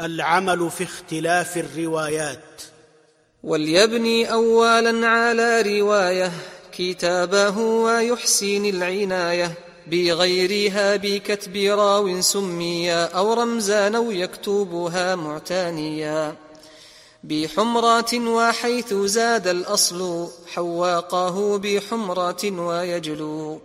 العمل في اختلاف الروايات. وليبني اولا على رواية كتابه ويحسن العناية بغيرها بكتب راو سميا أو رمزا أو يكتبها معتانيا بحمرة وحيث زاد الأصل حواقه بحمرة ويجلو.